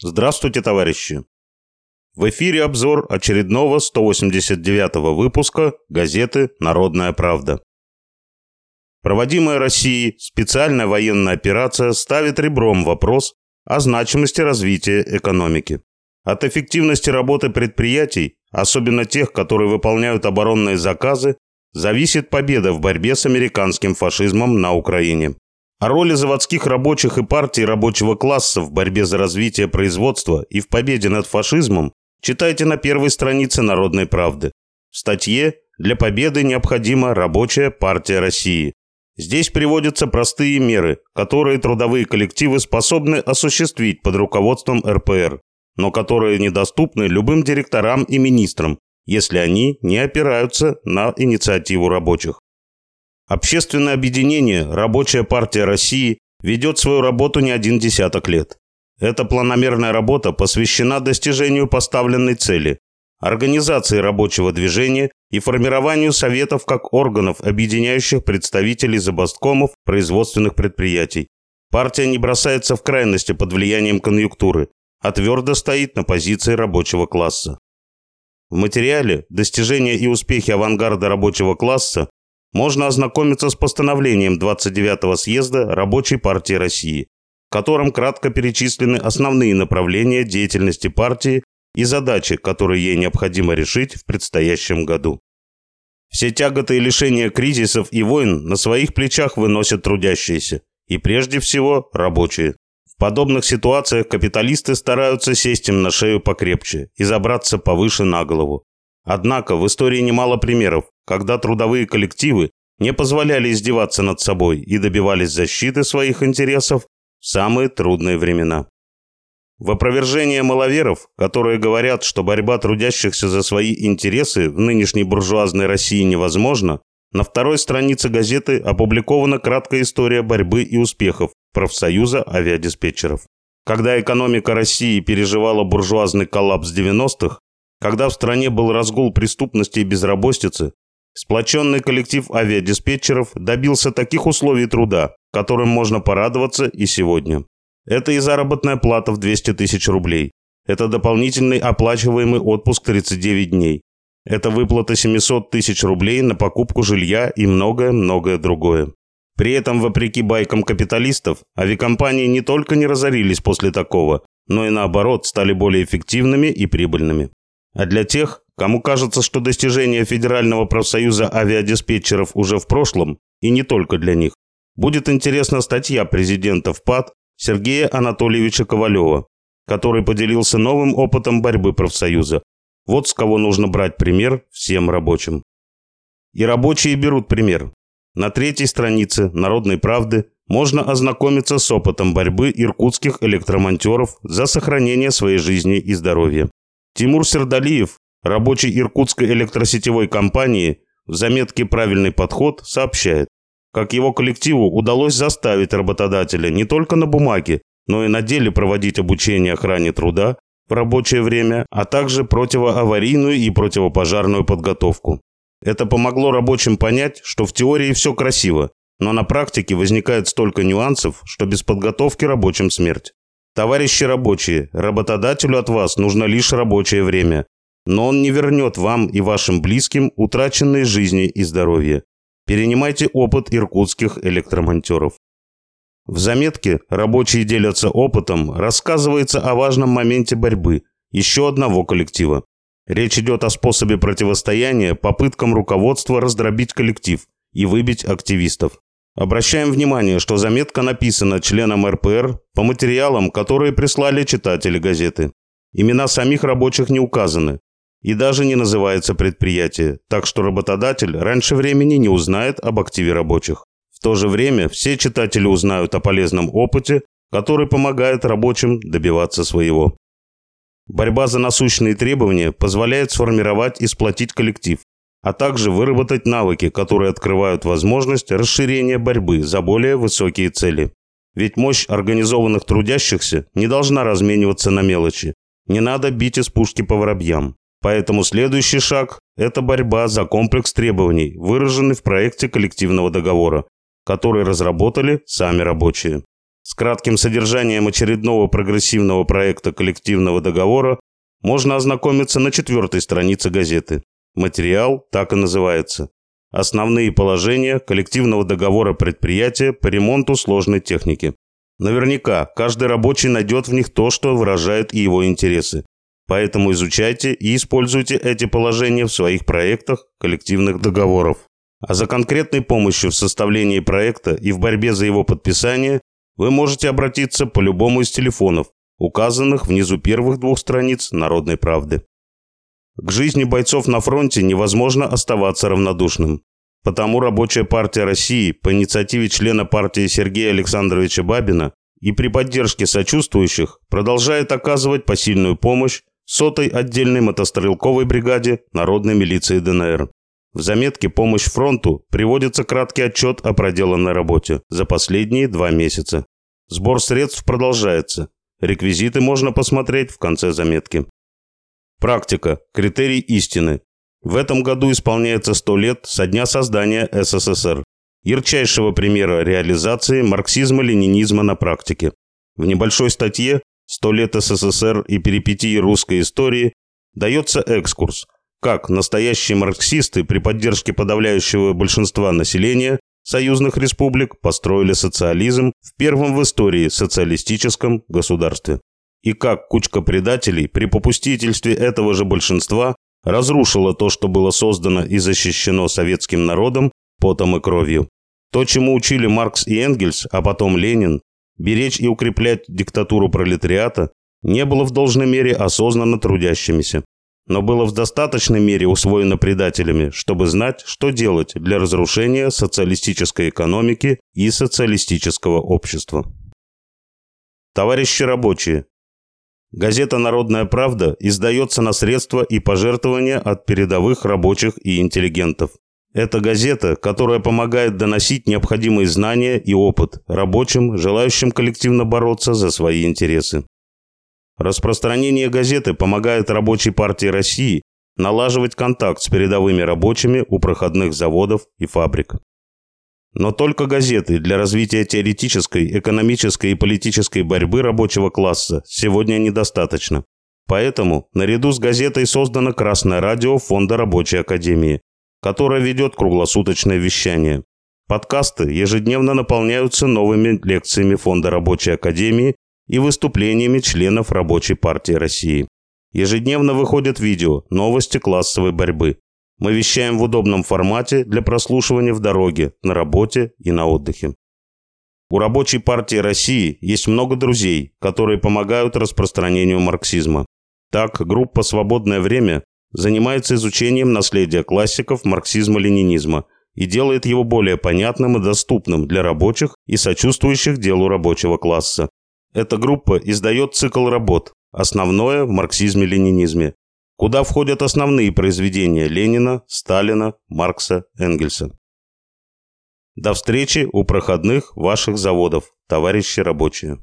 Здравствуйте, товарищи! В эфире обзор очередного 189-го выпуска газеты «Народная правда». Проводимая Россией специальная военная операция ставит ребром вопрос о значимости развития экономики. От эффективности работы предприятий, особенно тех, которые выполняют оборонные заказы, зависит победа в борьбе с американским фашизмом на Украине. О роли заводских рабочих и партий рабочего класса в борьбе за развитие производства и в победе над фашизмом читайте на первой странице «Народной правды». В статье «Для победы необходима рабочая партия России». Здесь приводятся простые меры, которые трудовые коллективы способны осуществить под руководством РПР, но которые недоступны любым директорам и министрам, если они не опираются на инициативу рабочих. Общественное объединение «Рабочая партия России» ведет свою работу не один десяток лет. Эта планомерная работа посвящена достижению поставленной цели – организации рабочего движения и формированию советов как органов, объединяющих представителей забасткомов производственных предприятий. Партия не бросается в крайности под влиянием конъюнктуры, а твердо стоит на позиции рабочего класса. В материале «Достижения и успехи авангарда рабочего класса» можно ознакомиться с постановлением 29-го съезда Рабочей партии России, в котором кратко перечислены основные направления деятельности партии и задачи, которые ей необходимо решить в предстоящем году. Все тяготы и лишения кризисов и войн на своих плечах выносят трудящиеся, и прежде всего рабочие. В подобных ситуациях капиталисты стараются сесть им на шею покрепче и забраться повыше на голову. Однако в истории немало примеров, когда трудовые коллективы не позволяли издеваться над собой и добивались защиты своих интересов в самые трудные времена. В опровержение маловеров, которые говорят, что борьба трудящихся за свои интересы в нынешней буржуазной России невозможна, на второй странице газеты опубликована краткая история борьбы и успехов профсоюза авиадиспетчеров. Когда экономика России переживала буржуазный коллапс 90-х, когда в стране был разгул преступности и безработицы, сплоченный коллектив авиадиспетчеров добился таких условий труда, которым можно порадоваться и сегодня. Это и заработная плата в 200 тысяч рублей. Это дополнительный оплачиваемый отпуск 39 дней. Это выплата 700 тысяч рублей на покупку жилья и многое-многое другое. При этом, вопреки байкам капиталистов, авиакомпании не только не разорились после такого, но и наоборот стали более эффективными и прибыльными. А для тех, кому кажется, что достижение Федерального профсоюза авиадиспетчеров уже в прошлом, и не только для них, будет интересна статья президента ВПАД Сергея Анатольевича Ковалева, который поделился новым опытом борьбы профсоюза. Вот с кого нужно брать пример всем рабочим. И рабочие берут пример. На третьей странице «Народной правды» можно ознакомиться с опытом борьбы иркутских электромонтеров за сохранение своей жизни и здоровья. Тимур Сердалиев, рабочий Иркутской электросетевой компании, в заметке «Правильный подход» сообщает, как его коллективу удалось заставить работодателя не только на бумаге, но и на деле проводить обучение охране труда в рабочее время, а также противоаварийную и противопожарную подготовку. Это помогло рабочим понять, что в теории все красиво, но на практике возникает столько нюансов, что без подготовки рабочим смерть. Товарищи рабочие, работодателю от вас нужно лишь рабочее время, но он не вернет вам и вашим близким утраченные жизни и здоровье. Перенимайте опыт иркутских электромонтеров. В заметке «Рабочие делятся опытом» рассказывается о важном моменте борьбы еще одного коллектива. Речь идет о способе противостояния попыткам руководства раздробить коллектив и выбить активистов. Обращаем внимание, что заметка написана членом РПР по материалам, которые прислали читатели газеты. Имена самих рабочих не указаны. И даже не называется предприятие, так что работодатель раньше времени не узнает об активе рабочих. В то же время все читатели узнают о полезном опыте, который помогает рабочим добиваться своего. Борьба за насущные требования позволяет сформировать и сплотить коллектив, а также выработать навыки, которые открывают возможность расширения борьбы за более высокие цели. Ведь мощь организованных трудящихся не должна размениваться на мелочи. Не надо бить из пушки по воробьям. Поэтому следующий шаг – это борьба за комплекс требований, выраженный в проекте коллективного договора, который разработали сами рабочие. с кратким содержанием очередного прогрессивного проекта коллективного договора можно ознакомиться на четвертой странице газеты. Материал так и называется. Основные положения коллективного договора предприятия по ремонту сложной техники. Наверняка каждый рабочий найдет в них то, что выражает его интересы. Поэтому изучайте и используйте эти положения в своих проектах коллективных договоров. А за конкретной помощью в составлении проекта и в борьбе за его подписание вы можете обратиться по любому из телефонов, указанных внизу первых двух страниц «Народной правды». К жизни бойцов на фронте невозможно оставаться равнодушным. Потому Рабочая партия России по инициативе члена партии Сергея Александровича Бабина и при поддержке сочувствующих продолжает оказывать посильную помощь сотой отдельной мотострелковой бригаде Народной милиции ДНР. В заметке «Помощь фронту» приводится краткий отчет о проделанной работе за последние два месяца. Сбор средств продолжается. Реквизиты можно посмотреть в конце заметки. Практика. Критерий истины. В этом году исполняется 100 лет со дня создания СССР. Ярчайшего примера реализации марксизма-ленинизма на практике. В небольшой статье «100 лет СССР и перипетии русской истории» дается экскурс, как настоящие марксисты при поддержке подавляющего большинства населения союзных республик построили социализм в первом в истории социалистическом государстве. И как кучка предателей при попустительстве этого же большинства разрушила то, что было создано и защищено советским народом потом и кровью. То, чему учили Маркс и Энгельс, а потом Ленин, беречь и укреплять диктатуру пролетариата, не было в должной мере осознанно трудящимися но было в достаточной мере усвоено предателями, чтобы знать, что делать для разрушения социалистической экономики и социалистического общества. Товарищи рабочие, газета «Народная правда» издается на средства и пожертвования от передовых рабочих и интеллигентов. Это газета, которая помогает доносить необходимые знания и опыт рабочим, желающим коллективно бороться за свои интересы. Распространение газеты помогает рабочей партии России налаживать контакт с передовыми рабочими у проходных заводов и фабрик. Но только газеты для развития теоретической, экономической и политической борьбы рабочего класса сегодня недостаточно. Поэтому наряду с газетой создано Красное радио Фонда Рабочей Академии, которое ведет круглосуточное вещание. Подкасты ежедневно наполняются новыми лекциями Фонда Рабочей Академии и выступлениями членов Рабочей партии России. Ежедневно выходят видео «Новости классовой борьбы». Мы вещаем в удобном формате для прослушивания в дороге, на работе и на отдыхе. У Рабочей партии России есть много друзей, которые помогают распространению марксизма. Так, группа «Свободное время» занимается изучением наследия классиков марксизма-ленинизма и делает его более понятным и доступным для рабочих и сочувствующих делу рабочего класса. Эта группа издает цикл работ «Основное в марксизме-ленинизме», куда входят основные произведения Ленина, Сталина, Маркса, Энгельса. До встречи у проходных ваших заводов, товарищи рабочие.